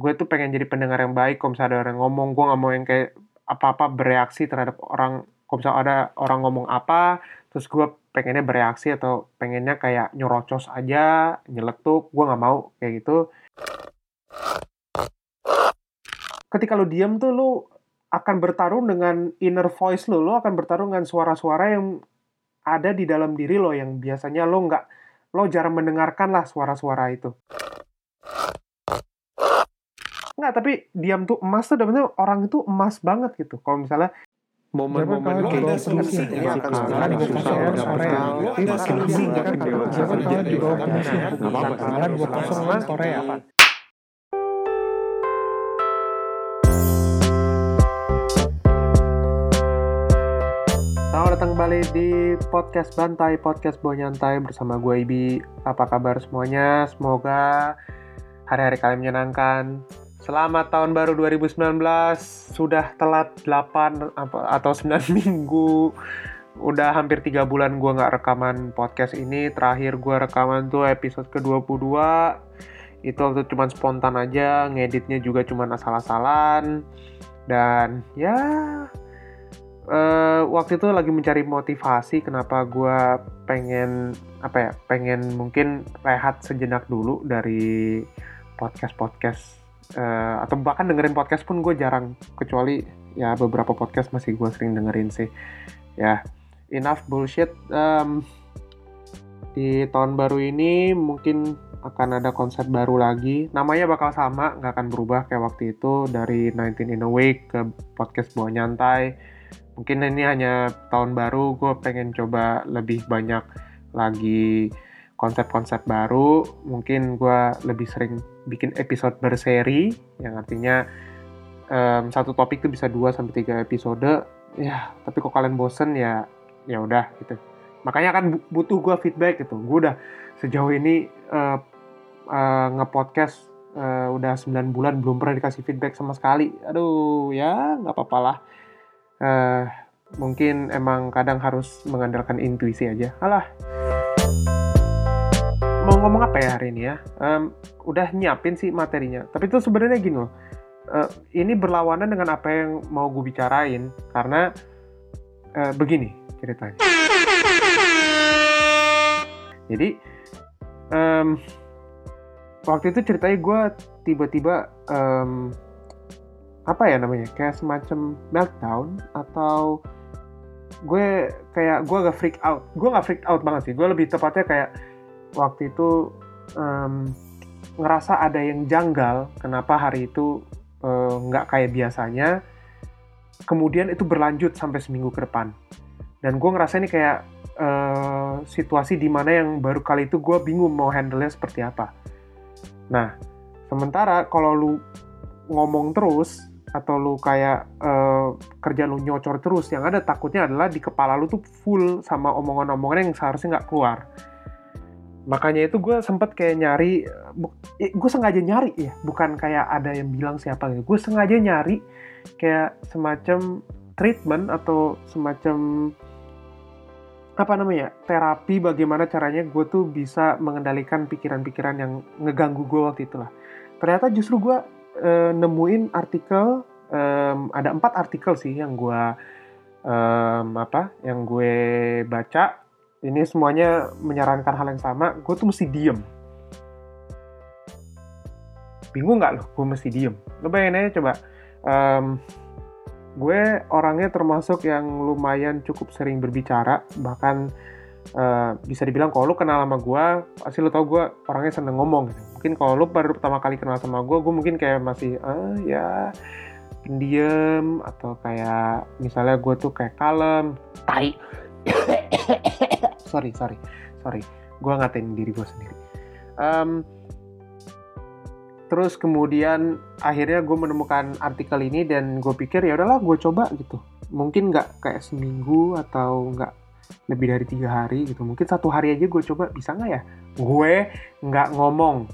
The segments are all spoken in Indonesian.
gue tuh pengen jadi pendengar yang baik kalau misalnya ada orang ngomong gue nggak mau yang kayak apa-apa bereaksi terhadap orang kalau misalnya ada orang ngomong apa terus gue pengennya bereaksi atau pengennya kayak nyerocos aja nyeletuk gue nggak mau kayak gitu. Ketika lu diam tuh lu akan bertarung dengan inner voice lu lo akan bertarung dengan suara-suara yang ada di dalam diri lo yang biasanya lo nggak lo jarang mendengarkan lah suara-suara itu Nggak, tapi diam tuh emas tuh sebenarnya orang itu emas banget gitu. Kalau misalnya momen-momen kayak ada gitu solusi kan nggak? ya, kan, sekarang, susah udah tahun, makan solusi kan, kan, di bawah finish. Nggak apa-apa. Kalian dua kosong lawan Korea. Selamat datang kembali di podcast Bantai, podcast Bawa Nyantai bersama gue Ibi. Apa kabar semuanya? Semoga hari-hari kalian menyenangkan. Selamat tahun baru 2019. Sudah telat 8 apa- atau 9 minggu. Udah hampir 3 bulan gue nggak rekaman podcast ini. Terakhir gue rekaman tuh episode ke-22. Itu waktu cuma spontan aja, ngeditnya juga cuma asal-asalan. Dan ya eh, waktu itu lagi mencari motivasi kenapa gue pengen apa ya pengen mungkin rehat sejenak dulu dari podcast podcast atau bahkan dengerin podcast pun gue jarang. Kecuali ya beberapa podcast masih gue sering dengerin sih. Ya enough bullshit. Em, di tahun baru ini mungkin akan ada konsep baru lagi. Namanya bakal sama nggak akan berubah kayak waktu itu. Dari 19 in a week ke podcast bawa nyantai. Mungkin ini hanya tahun baru gue pengen coba lebih banyak lagi konsep-konsep baru mungkin gue lebih sering bikin episode berseri yang artinya em, satu topik tuh bisa 2 sampai tiga episode. Ya tapi kok kalian bosen ya ya udah gitu. Makanya kan bu- butuh gue feedback gitu. Gue udah sejauh ini eh, eh, nge-podcast eh, udah 9 bulan belum pernah dikasih feedback sama sekali. Aduh ya nggak apa-apa lah. Eh mungkin emang kadang harus mengandalkan intuisi aja. Alah. Mau ngomong apa ya hari ini ya? Em, udah nyiapin sih materinya. Tapi itu sebenarnya gini loh. eh, ini berlawanan dengan apa yang mau gue bicarain karena eh, begini ceritanya. Jadi em, waktu itu ceritanya gue tiba-tiba em, apa ya namanya kayak semacam meltdown atau gue kayak gue agak freak out gue nggak freak out banget sih gue lebih tepatnya kayak waktu itu em, ngerasa ada yang janggal kenapa hari itu eh, nggak kayak biasanya. Kemudian itu berlanjut sampai seminggu ke depan. Dan gue ngerasa ini kayak eh, situasi di mana yang baru kali itu gue bingung mau handle-nya seperti apa. Nah sementara kalau lu ngomong terus atau lu kayak eh, kerja lu nyocor terus yang ada takutnya adalah di kepala lu tuh full sama omongan-omongan yang seharusnya nggak keluar makanya itu gue sempet kayak nyari gue sengaja nyari ya bukan kayak ada yang bilang siapa gitu. Gue sengaja nyari kayak semacam treatment atau semacam apa namanya terapi bagaimana caranya gue tuh bisa mengendalikan pikiran-pikiran yang ngeganggu gue waktu itulah ternyata justru gue eh, nemuin artikel em, ada empat artikel sih yang gue em, apa yang gue baca ini semuanya menyarankan hal yang sama gue tuh mesti diem. Bingung nggak lo gue mesti diem. Lo bayangin aja coba em, gue orangnya termasuk yang lumayan cukup sering berbicara bahkan eh, bisa dibilang kalau lu kenal sama gue pasti lu tau gue orangnya seneng ngomong gitu. mungkin kalau lu baru pertama kali kenal sama gue gue mungkin kayak masih ah ya pendiam atau kayak misalnya gue tuh kayak kalem. Tai sorry sorry sorry. Gue ngatain diri gue sendiri. Em, terus kemudian akhirnya gue menemukan artikel ini dan gue pikir ya udahlah gue coba gitu. Mungkin nggak kayak seminggu atau nggak lebih dari tiga hari gitu. Mungkin satu hari aja gue coba bisa nggak ya? Gue nggak ngomong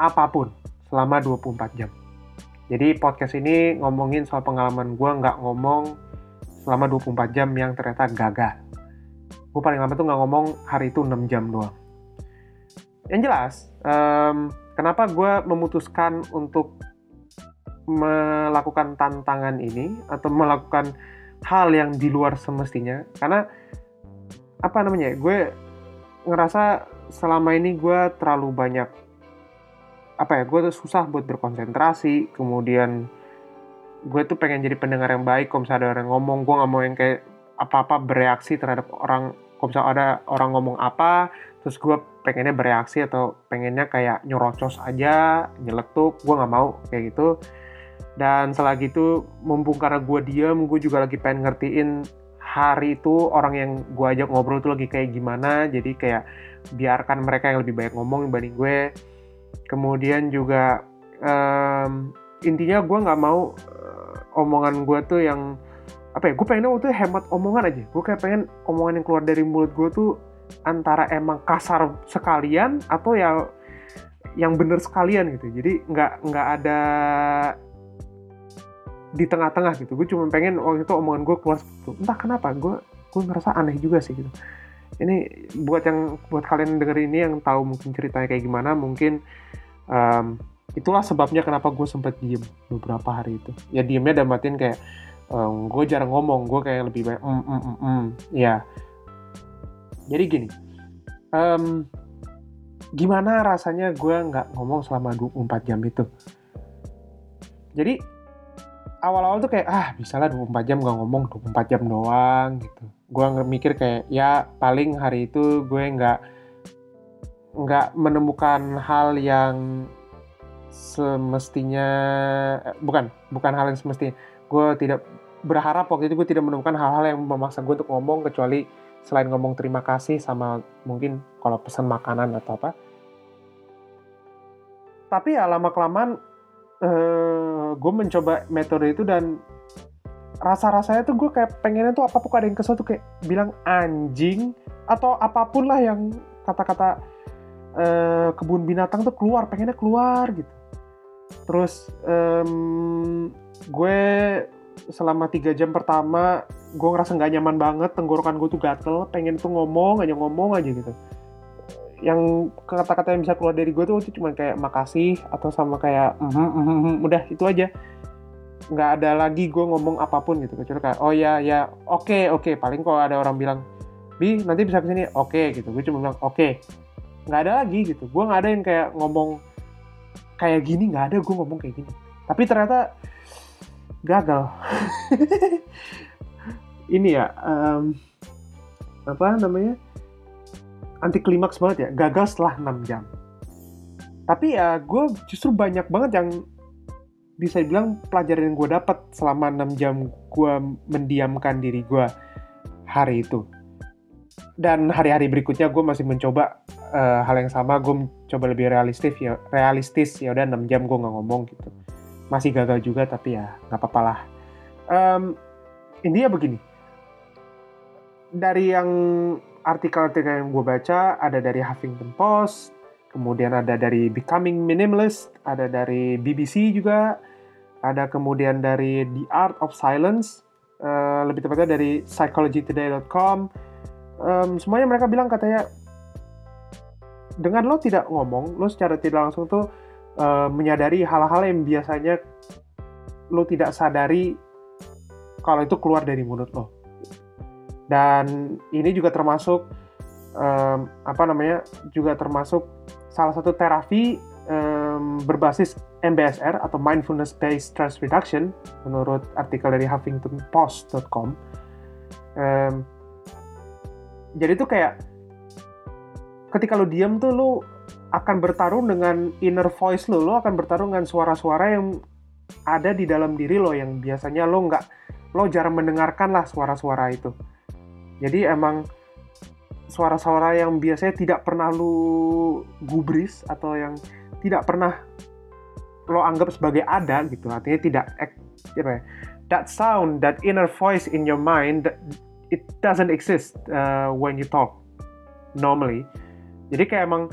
apa pun selama 24 jam. Jadi podcast ini ngomongin soal pengalaman gue nggak ngomong selama 24 jam yang ternyata gagal gue paling lama tuh nggak ngomong hari itu 6 jam doang. Yang jelas em, kenapa gue memutuskan untuk melakukan tantangan ini atau melakukan hal yang di luar semestinya karena apa namanya gue ngerasa selama ini gue terlalu banyak apa ya gue tuh susah buat berkonsentrasi kemudian gue tuh pengen jadi pendengar yang baik kalau misalnya ada orang ngomong gue nggak mau yang kayak apa-apa bereaksi terhadap orang kalau misalnya ada orang ngomong apa terus gue pengennya bereaksi atau pengennya kayak nyerocos aja nyeletuk gue nggak mau kayak gitu. Dan selagi itu mumpung karena gue diem gue juga lagi pengen ngertiin hari itu orang yang gue ajak ngobrol tuh lagi kayak gimana. Jadi kayak biarkan mereka yang lebih banyak ngomong dibanding gue. Kemudian juga um, intinya gue nggak mau uh, omongan gue tuh yang apa ya gue pengen waktu itu hemat omongan aja. Gue kayak pengen omongan yang keluar dari mulut gue tuh antara emang kasar sekalian atau ya yang bener sekalian gitu. Jadi nggak nggak ada di tengah-tengah gitu. Gue cuma pengen waktu itu omongan gue keluar seperti entah kenapa gue gue ngerasa aneh juga sih gitu. Ini buat yang buat kalian denger ini yang tahu mungkin ceritanya kayak gimana mungkin um, itulah sebabnya kenapa gue sempet diem beberapa hari itu. Ya diemnya dan matiin kayak um, gue jarang ngomong gue kayak lebih banyak mm, mm, mm, mm. ya. Jadi gini um, gimana rasanya gue nggak ngomong selama 24 jam itu? Jadi awal-awal tuh kayak ah bisa lah 24 jam gak ngomong 24 jam doang gitu. Gue mikir kayak ya paling hari itu gue nggak nggak menemukan hal yang semestinya eh, bukan bukan hal yang semestinya. Gue tidak berharap waktu itu gue tidak menemukan hal-hal yang memaksa gue untuk ngomong kecuali selain ngomong terima kasih sama mungkin kalau pesan makanan atau apa. Tapi ya lama kelamaan uh, gue mencoba metode itu dan rasa-rasanya tuh gue kayak pengennya tuh apa pun ada yang kesel tuh kayak bilang anjing atau apa pun lah yang kata-kata uh, kebun binatang tuh keluar pengennya keluar gitu. Terus um, gue selama tiga jam pertama gue ngerasa nggak nyaman banget tenggorokan gue tuh gatel pengen tuh ngomong aja ngomong aja gitu yang kata-kata yang bisa keluar dari gue tuh cuma kayak makasih atau sama kayak mm -hmm, mm -hmm, udah itu aja nggak ada lagi gue ngomong apa pun gitu kecuali kayak oh ya ya oke okay, oke okay. paling kalau ada orang bilang bi nanti bisa ke sini oke okay, gitu gue cuma bilang oke okay. nggak ada lagi gitu gue nggak ada yang kayak ngomong kayak gini nggak ada gue ngomong kayak gini tapi ternyata gagal. Ini ya um, apa namanya? Anti klimaks banget ya gagal setelah 6 jam. Tapi ya gue justru banyak banget yang bisa dibilang pelajaran yang gue dapat selama 6 jam gue mendiamkan diri gue hari itu. Dan hari-hari berikutnya gue masih mencoba uh, hal yang sama. Gue mencoba lebih realistis ya realistis. Ya udah 6 jam gue nggak ngomong gitu masih gagal juga tapi ya nggak apa-apa lah um, intinya begini dari yang artikel-artikel yang gue baca ada dari Huffington Post, kemudian ada dari Becoming Minimalist, ada dari BBC juga, ada kemudian dari The Art of Silence, uh, lebih tepatnya dari psychologytoday.com. Um, semuanya mereka bilang katanya dengan lo tidak ngomong, lo secara tidak langsung tuh uh, menyadari hal-hal yang biasanya lo tidak sadari kalau itu keluar dari mulut lo dan ini juga termasuk um, apa namanya juga termasuk salah satu terapi um, berbasis MBSR atau Mindfulness Based Stress Reduction menurut artikel dari HuffingtonPost.com. Um, jadi itu kayak ketika lo diam tuh lo akan bertarung dengan inner voice lo, lo akan bertarung dengan suara-suara yang ada di dalam diri lo yang biasanya lo nggak lo jarang mendengarkan lah suara-suara itu. Jadi emang suara-suara yang biasanya tidak pernah lu gubris atau yang tidak pernah lo anggap sebagai ada gitu artinya tidak apa ya, that sound that inner voice in your mind it doesn't exist uh, when you talk normally jadi kayak emang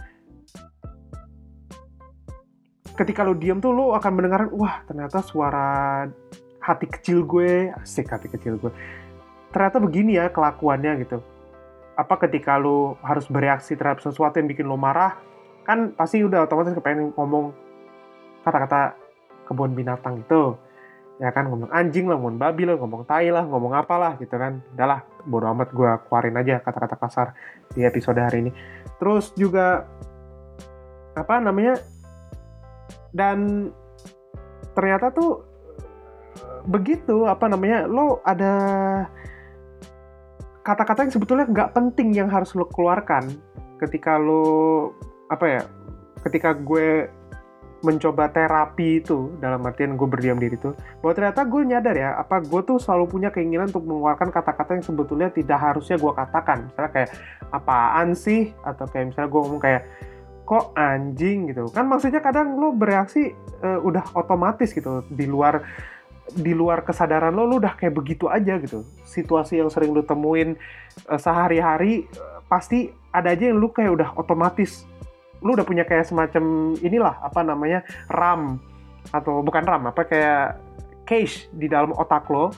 ketika lo diam tuh lo akan mendengar wah ternyata suara hati kecil gue asik hati kecil gue. Ternyata begini ya kelakuannya gitu. Apa ketika lu harus bereaksi terhadap sesuatu yang bikin lu marah kan pasti udah otomatis kepengen ngomong kata-kata kebun binatang itu. Ya kan ngomong anjing lah ngomong babi lah ngomong tai lah ngomong apalah gitu kan. Udahlah bodo amat gue keluarin aja kata-kata kasar di episode hari ini. Terus juga apa namanya dan ternyata tuh begitu apa namanya lo ada kata-kata yang sebetulnya nggak penting yang harus lo keluarkan ketika lo apa ya ketika gue mencoba terapi itu dalam artian gue berdiam diri itu bahwa ternyata gue nyadar ya apa gue tuh selalu punya keinginan untuk mengeluarkan kata-kata yang sebetulnya tidak harusnya gue katakan. Misalnya kayak apaan sih? Atau kayak misalnya gue ngomong kayak kok anjing gitu kan maksudnya kadang lo bereaksi uh, udah otomatis gitu di luar di luar kesadaran lo, lo udah kayak begitu aja gitu. Situasi yang sering lo temuin uh, sehari-hari uh, pasti ada aja yang lo kayak udah otomatis. Lo udah punya kayak semacam inilah apa namanya RAM atau bukan RAM apa kayak cache di dalam otak lo.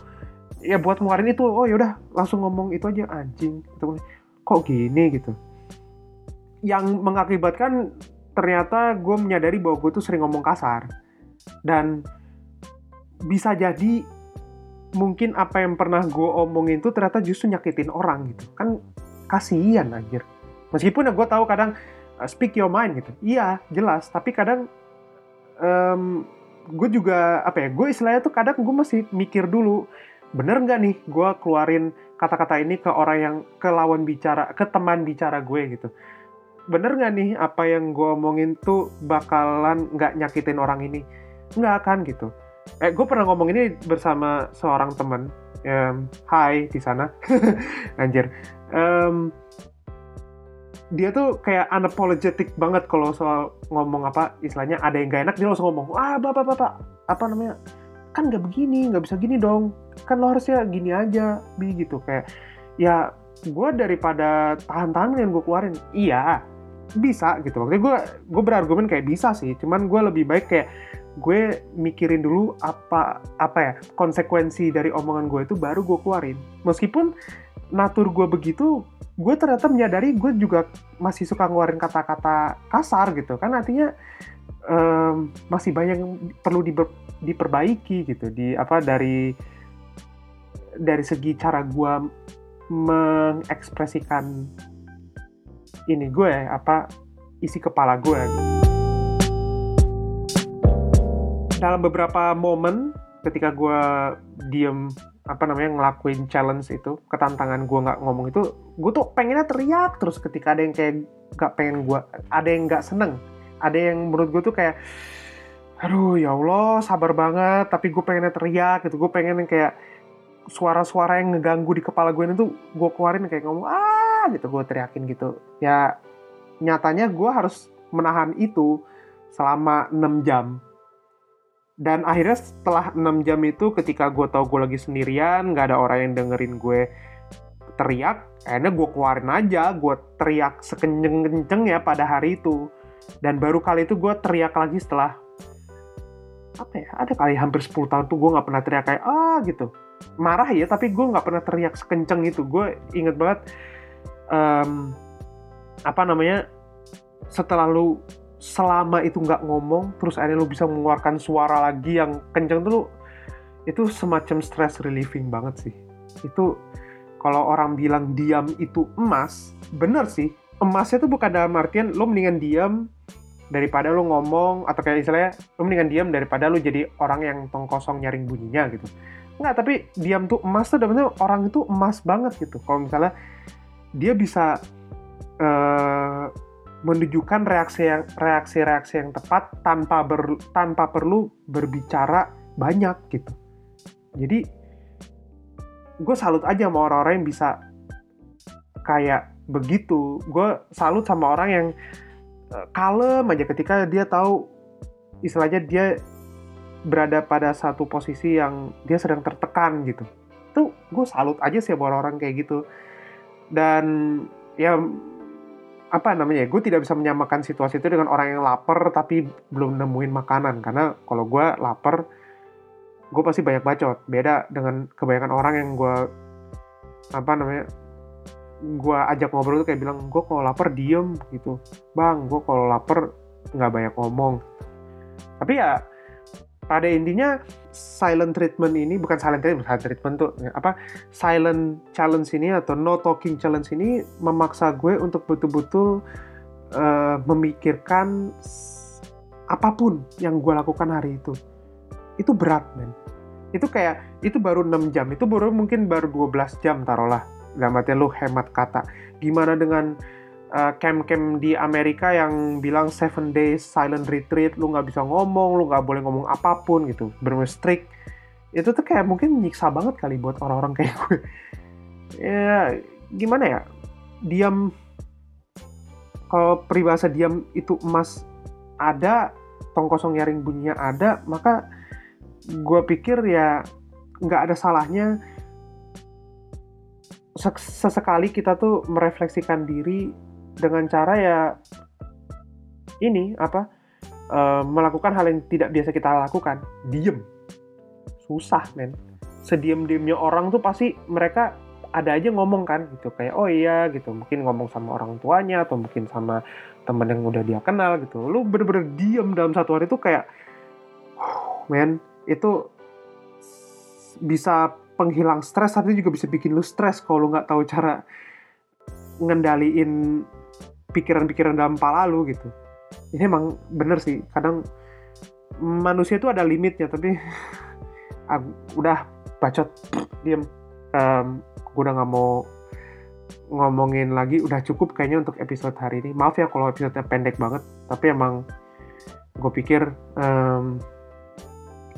Ya buat ngeluarin itu, oh yaudah langsung ngomong itu aja anjing. Gitu. Kok gini gitu. Yang mengakibatkan ternyata gue menyadari bahwa gue tuh sering ngomong kasar. Dan bisa jadi mungkin apa yang pernah gue omongin itu ternyata justru nyakitin orang gitu. Kan kasihan anjir. Meskipun ya gue tahu kadang uh, speak your mind gitu. Iya jelas. Tapi kadang um, gue juga apa ya gue istilahnya tuh kadang gue masih mikir dulu bener nggak nih gue keluarin kata-kata ini ke orang yang ke lawan bicara ke teman bicara gue gitu bener nggak nih apa yang gue omongin tuh bakalan nggak nyakitin orang ini? Nggak akan gitu. Eh gue pernah ngomong ini bersama seorang teman um, Hai di sana. Anjir. Um, dia tuh kayak unapologetic banget kalau soal ngomong apa istilahnya ada yang gak enak dia langsung ngomong ah bapak bapak apa namanya? Kan nggak begini nggak bisa gini dong. Kan lo harusnya gini aja. Bi gitu. Kayak ya gue daripada tahan-tahan yang gue keluarin iya bisa gitu. Waktu gue gue berargumen kayak bisa sih cuman gue lebih baik kayak gue mikirin dulu apa apa ya konsekuensi dari omongan gue itu baru gue keluarin. Meskipun natur gue begitu gue ternyata menyadari gue juga masih suka ngeluarin kata-kata kasar gitu. Kan artinya um, masih banyak yang perlu diber, diperbaiki gitu. Di apa dari dari segi cara gue mengekspresikan ini gue apa isi kepala gue. Dalam beberapa momen ketika gue diem apa namanya ngelakuin challenge itu ketantangan gue nggak ngomong itu gue tuh pengennya teriak terus ketika ada yang kayak nggak pengen gue ada yang nggak seneng. Ada yang menurut gue tuh kayak aduh ya Allah sabar banget tapi gue pengennya teriak gitu. Gue pengen yang kayak suara-suara yang ngeganggu di kepala gue itu gue keluarin kayak ngomong ah gitu gue teriakin gitu. Ya nyatanya gue harus menahan itu selama 6 jam. Dan akhirnya setelah 6 jam itu ketika gue tau gue lagi sendirian nggak ada orang yang dengerin gue teriak akhirnya gue keluarin aja. Gue teriak sekenceng-kenceng ya pada hari itu. Dan baru kali itu gue teriak lagi setelah apa ya ada kali hampir 10 tahun tuh gue nggak pernah teriak kayak ah gitu. Marah ya tapi gue nggak pernah teriak sekenceng itu. Gue inget banget um, apa namanya setelah lu selama itu nggak ngomong terus akhirnya lu bisa mengeluarkan suara lagi yang kenceng tuh lu, itu semacam stress relieving banget sih. Itu kalau orang bilang diam itu emas bener sih. Emasnya tuh bukan dalam artian lo mendingan diam daripada lo ngomong atau kayak istilahnya lo mendingan diam daripada lo jadi orang yang tong kosong nyaring bunyinya gitu. Nggak tapi diam tuh emas tuh dalamnya orang itu emas banget gitu. Kalau misalnya dia bisa uh, menunjukkan reaksi yang reaksi-reaksi yang tepat tanpa ber, tanpa perlu berbicara banyak gitu. Jadi gue salut aja sama orang-orang yang bisa kayak begitu. Gue salut sama orang yang uh, kalem aja ketika dia tahu istilahnya dia berada pada satu posisi yang dia sedang tertekan gitu. Tuh gue salut aja sih sama orang-orang kayak gitu. Dan ya apa namanya gue tidak bisa menyamakan situasi itu dengan orang yang lapar tapi belum nemuin makanan. Karena kalau gue lapar gue pasti banyak bacot. Beda dengan kebanyakan orang yang gue apa namanya gue ajak ngobrol tuh kayak bilang gue kalau lapar diem gitu. Bang gue kalau lapar nggak banyak ngomong. Tapi ya pada intinya silent treatment ini bukan silent treatment, silent treatment tuh apa silent challenge ini atau no talking challenge ini memaksa gue untuk betul-betul uh, memikirkan apa pun yang gue lakukan hari itu. Itu berat, men. Itu kayak itu baru 6 jam, itu baru mungkin baru 12 jam taruhlah. Dalam artian lu hemat kata. Gimana dengan uh, camp-camp di Amerika yang bilang seven days silent retreat, lu nggak bisa ngomong, lu nggak boleh ngomong apa pun gitu, bener strict. Itu tuh kayak mungkin nyiksa banget kali buat orang-orang kayak gue. ya gimana ya, diam. Kalau peribahasa diam itu emas ada, tong kosong nyaring bunyinya ada, maka gue pikir ya nggak ada salahnya sesekali kita tuh merefleksikan diri dengan cara ya ini apa uh, melakukan hal yang tidak biasa kita lakukan. Diem. Susah men. Sediem diemnya orang tuh pasti mereka ada aja ngomong kan gitu. Kayak oh iya gitu. Mungkin ngomong sama orang tuanya atau mungkin sama temen yang udah dia kenal gitu. Lu bener-bener diem dalam satu hari tuh kayak men itu bisa penghilang stres tapi juga bisa bikin lu stres kalau lu nggak tahu cara ngendaliin pikiran-pikiran dalam kepala lu gitu. Ini emang bener sih kadang manusia itu ada limitnya tapi ah, udah bacot diem. Um, gue udah nggak mau ngomongin lagi udah cukup kayaknya untuk episode hari ini. Maaf ya kalau episode pendek banget tapi emang gue pikir um,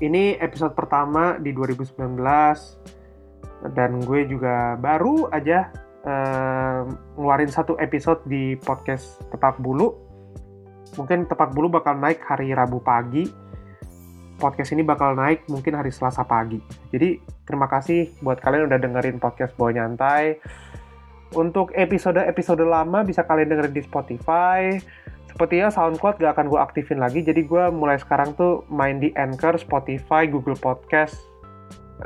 ini episode pertama di 2019 dan gue juga baru aja uh, ngeluarin satu episode di podcast Tepak Bulu. Mungkin Tepak Bulu bakal naik hari Rabu pagi. Podcast ini bakal naik mungkin hari Selasa pagi. Jadi terima kasih buat kalian udah dengerin podcast Bawa Nyantai. Untuk episode-episode lama bisa kalian dengerin di Spotify. Sepertinya SoundCloud gak akan gue aktifin lagi, jadi gue mulai sekarang tuh main di Anchor, Spotify, Google Podcast,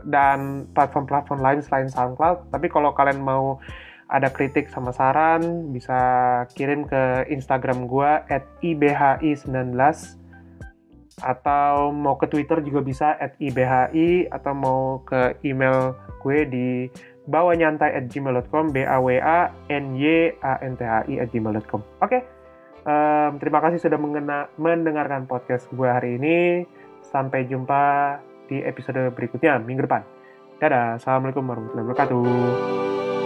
dan platform-platform lain selain SoundCloud. Tapi kalau kalian mau ada kritik sama saran, bisa kirim ke Instagram gue at ibhi19 atau mau ke Twitter juga bisa at ibhi atau mau ke email gue di bawanyantai at b a w a n y a n t h i gmail.com oke okay. um, terima kasih sudah mendengarkan podcast gue hari ini. Sampai jumpa di episode berikutnya minggu depan. Dadah assalamualaikum warahmatullahi wabarakatuh